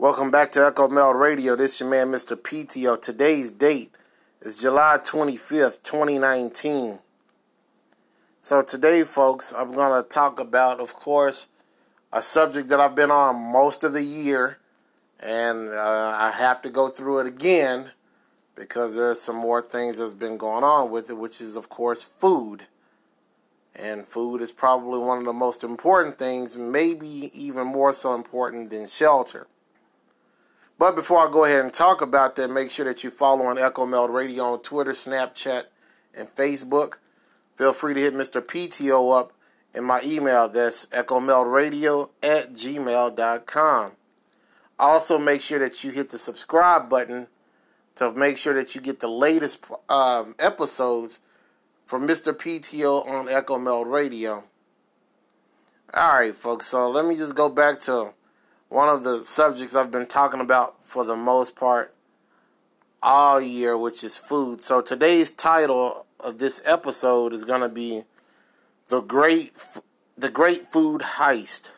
Welcome back to Echo Meld Radio. This is your man, Mr. PTO. Today's date is July 25th, 2019. So, today, folks, I'm going to talk about, of course, a subject that I've been on most of the year, and uh, I have to go through it again because there's some more things that's been going on with it, which is, of course, food. And food is probably one of the most important things, maybe even more so important than shelter. But before I go ahead and talk about that, make sure that you follow on Echo Meld Radio on Twitter, Snapchat, and Facebook. Feel free to hit Mr. PTO up in my email. That's echomeldradio at gmail.com. Also, make sure that you hit the subscribe button to make sure that you get the latest um, episodes from Mr. PTO on Echo Meld Radio. All right, folks. So let me just go back to one of the subjects I've been talking about for the most part all year, which is food. So today's title of this episode is going to be the great the great food heist.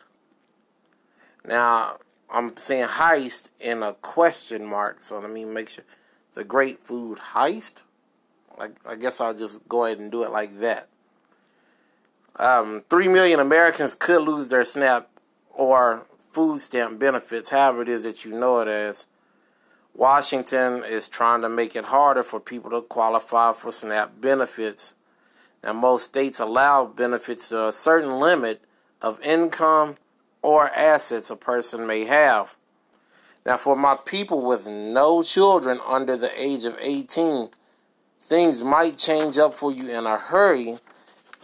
Now, I'm saying heist in a question mark, so let me make sure the great food heist. I, I guess I'll just go ahead and do it like that. Um, Three million Americans could lose their SNAP or food stamp benefits, however it is that you know it as. Washington is trying to make it harder for people to qualify for SNAP benefits. Now, most states allow benefits to a certain limit of income or assets a person may have. Now, for my people with no children under the age of 18, things might change up for you in a hurry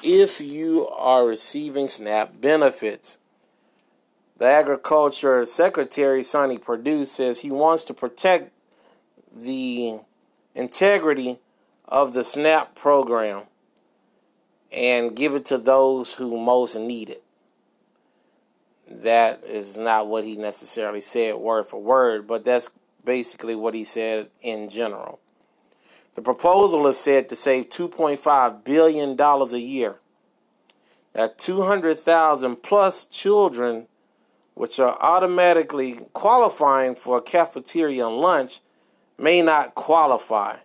if you are receiving SNAP benefits. The Agriculture Secretary, Sonny Perdue, says he wants to protect the integrity of the SNAP program and give it to those who most need it. That is not what he necessarily said word for word, but that's basically what he said in general. The proposal is said to save $2.5 billion a year. That 200,000 plus children which are automatically qualifying for a cafeteria lunch, may not qualify.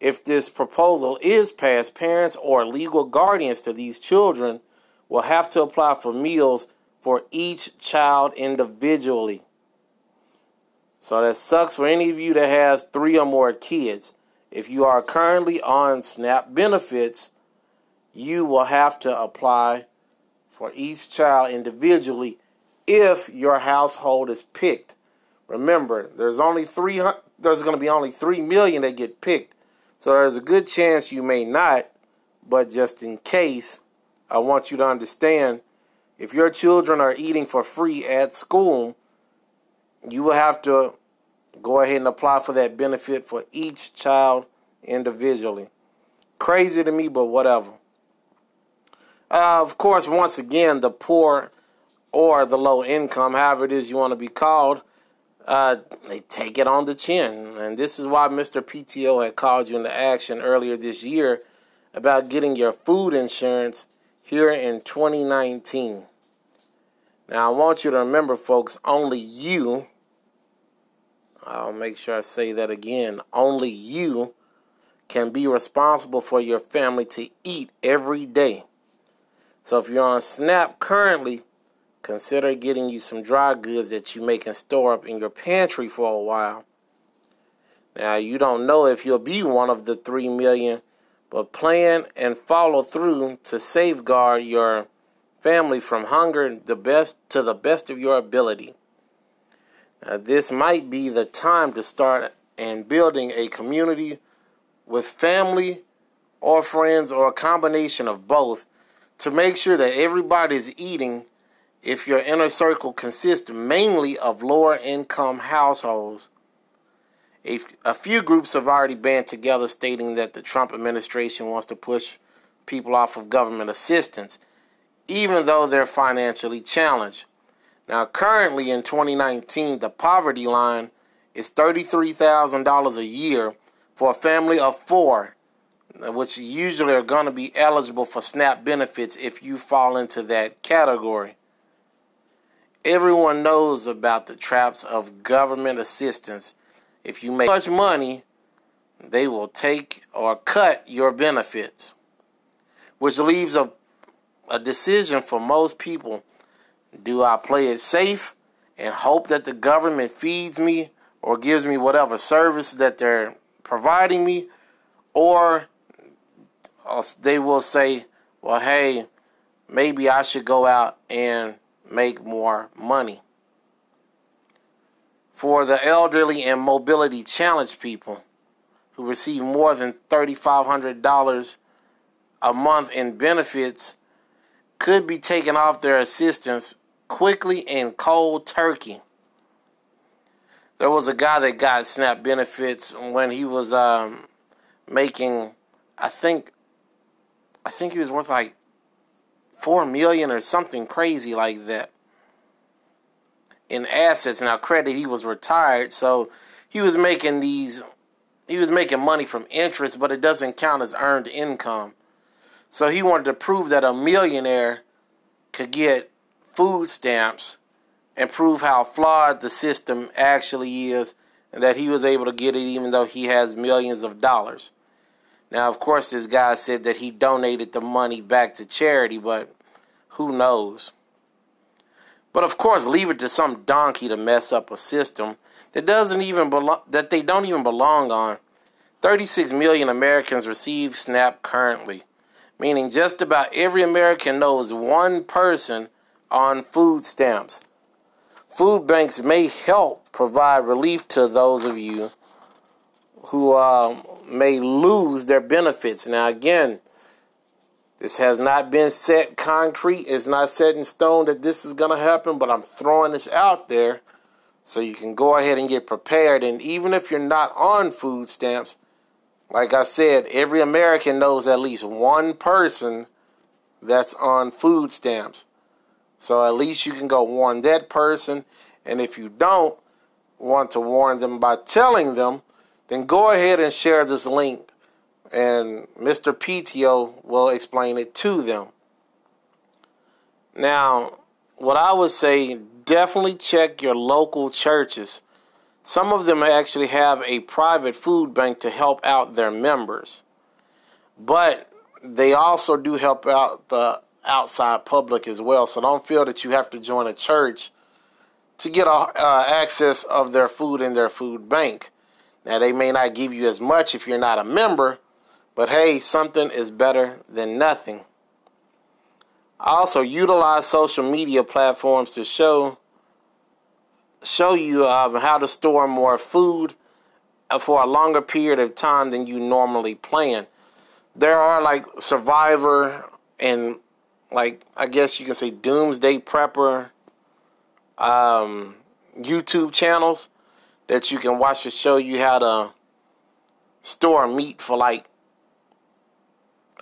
If this proposal is passed, parents or legal guardians to these children will have to apply for meals for each child individually. So that sucks for any of you that has three or more kids. If you are currently on SNAP benefits, you will have to apply for each child individually if your household is picked. Remember, there's only three. There's going to be only three million that get picked, so there's a good chance you may not. But just in case, I want you to understand: if your children are eating for free at school, you will have to go ahead and apply for that benefit for each child individually. Crazy to me, but whatever. Uh, of course, once again, the poor or the low income, however it is you want to be called, uh, they take it on the chin. And this is why Mr. PTO had called you into action earlier this year about getting your food insurance here in 2019. Now, I want you to remember, folks, only you, I'll make sure I say that again, only you can be responsible for your family to eat every day. So if you're on SNAP currently, Consider getting you some dry goods that you may can store up in your pantry for a while. Now, you don't know if you'll be one of the 3 million, but plan and follow through to safeguard your family from hunger the best to the best of your ability. Now, this might be the time to start and building a community with family or friends or a combination of both to make sure that everybody is eating if your inner circle consists mainly of lower income households. A, a few groups have already band together stating that the Trump administration wants to push people off of government assistance, even though they're financially challenged. Now, currently in 2019, the poverty line is $33,000 a year for a family of four, which usually are going to be eligible for SNAP benefits if you fall into that category. Everyone knows about the traps of government assistance. If you make much money, they will take or cut your benefits, which leaves a, a decision for most people. Do I play it safe and hope that the government feeds me or gives me whatever service that they're providing me? Or uh, they will say, well, hey, maybe I should go out and make more money. For the elderly and mobility challenged people who receive more than $3,500 a month in benefits could be taken off their assistance quickly and cold turkey. There was a guy that got SNAP benefits when he was um, making, I think, I think he was worth like four million or something crazy like that in assets. Now, credit he was retired, so he was making these. He was making money from interest, but it doesn't count as earned income. So he wanted to prove that a millionaire could get food stamps and prove how flawed the system actually is and that he was able to get it even though he has millions of dollars. Now, of course, this guy said that he donated the money back to charity, but who knows? But of course, leave it to some donkey to mess up a system that doesn't even belong that they don't even belong on. 36 million Americans receive SNAP currently, meaning just about every American knows one person on food stamps. Food banks may help provide relief to those of you who um, may lose their benefits. Now, again, this has not been set concrete. It's not set in stone that this is going to happen, but I'm throwing this out there so you can go ahead and get prepared. And even if you're not on food stamps, like I said, every American knows at least one person that's on food stamps. So at least you can go warn that person. And if you don't want to warn them by telling them, then go ahead and share this link and Mr. PTO will explain it to them. Now, what I would say, definitely check your local churches. Some of them actually have a private food bank to help out their members, but they also do help out the outside public as well. So don't feel that you have to join a church to get uh, access of their food in their food bank. Now, they may not give you as much if you're not a member, but hey, something is better than nothing. I also, utilize social media platforms to show show you um, how to store more food for a longer period of time than you normally plan. There are like Survivor and like I guess you can say Doomsday Prepper um, YouTube channels that you can watch to show you how to store meat for like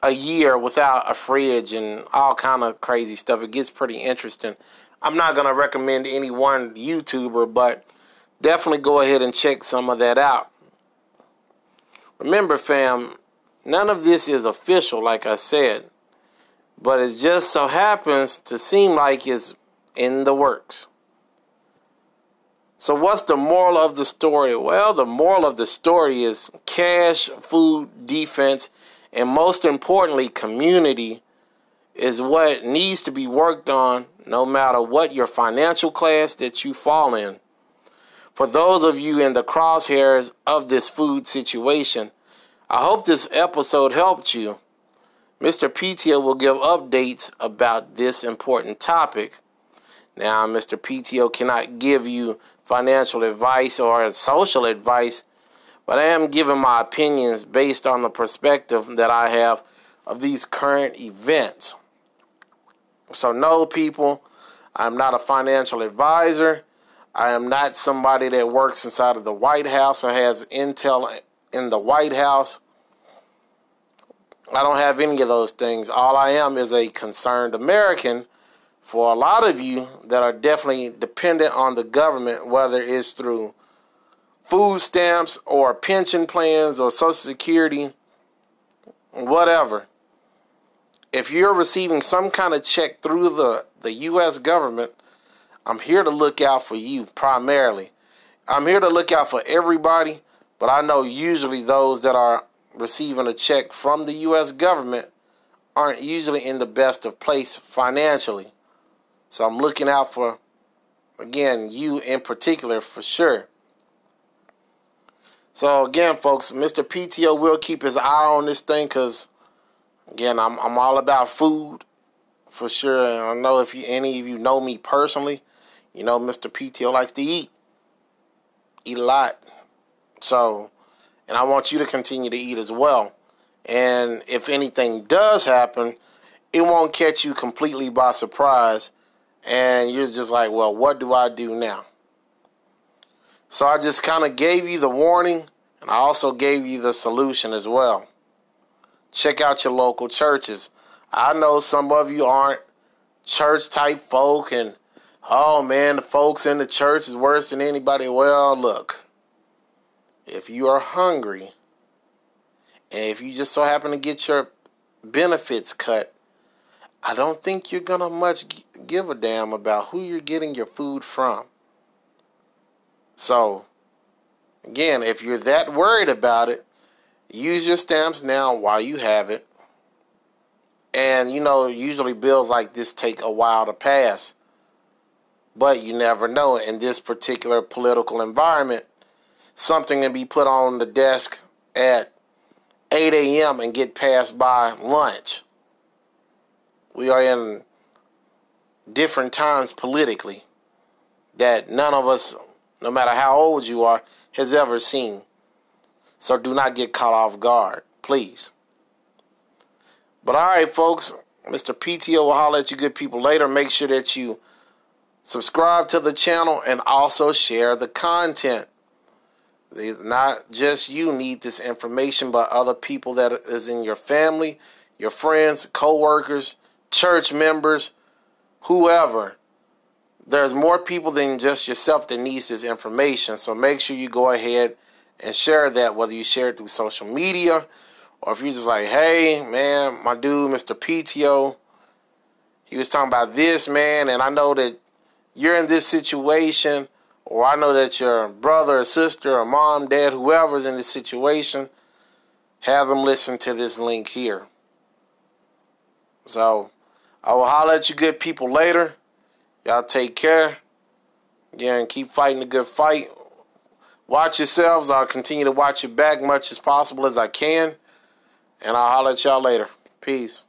a year without a fridge and all kind of crazy stuff. It gets pretty interesting. I'm not gonna recommend any one YouTuber, but definitely go ahead and check some of that out. Remember, fam, none of this is official, like I said, but it just so happens to seem like it's in the works. So, what's the moral of the story? Well, the moral of the story is cash, food, defense, and most importantly, community is what needs to be worked on no matter what your financial class that you fall in. For those of you in the crosshairs of this food situation, I hope this episode helped you. Mr. PTO will give updates about this important topic. Now, Mr. PTO cannot give you financial advice or social advice, but I am giving my opinions based on the perspective that I have of these current events. So, no, people, I'm not a financial advisor. I am not somebody that works inside of the White House or has intel in the White House. I don't have any of those things. All I am is a concerned American for a lot of you that are definitely dependent on the government, whether it's through food stamps or pension plans or Social Security, whatever. If you're receiving some kind of check through the, the U.S. government, I'm here to look out for you primarily. I'm here to look out for everybody, but I know usually those that are receiving a check from the U.S. government aren't usually in the best of place financially. So I'm looking out for, again, you in particular for sure. So again, folks, Mr. PTO will keep his eye on this thing because, again, I'm I'm all about food for sure. And I know if you, any of you know me personally, you know Mr. PTO likes to eat, eat a lot. So, and I want you to continue to eat as well. And if anything does happen, it won't catch you completely by surprise. And you're just like, well, what do I do now? So I just kind of gave you the warning and I also gave you the solution as well. Check out your local churches. I know some of you aren't church type folk and oh man, the folks in the church is worse than anybody. Well, look. If you are hungry and if you just so happen to get your benefits cut, I don't think you're going to much give a damn about who you're getting your food from. So, again, if you're that worried about it, use your stamps now while you have it. And you know, usually bills like this take a while to pass. But you never know. In this particular political environment, something can be put on the desk at 8 a.m. and get passed by lunch. We are in different times politically that none of us, no matter how old you are, has ever seen. So do not get caught off guard, please. But all right, folks, Mr. PTO will holler at you good people later. Make sure that you subscribe to the channel and also share the content. Not just you need this information, but other people that is in your family, your friends, co-workers, church members, whoever. There's more people than just yourself that needs this information. So make sure you go ahead and share that, whether you share it through social media or if you're just like, hey, man, my dude, Mr. PTO, he was talking about this, man, and I know that you're in this situation, or I know that your brother or sister or mom, dad, whoever's in this situation, have them listen to this link here. So I will holler at you good people later. Y'all take care. Again, keep fighting a good fight. Watch yourselves. I'll continue to watch your back much as possible as I can. And I'll holler at y'all later. Peace.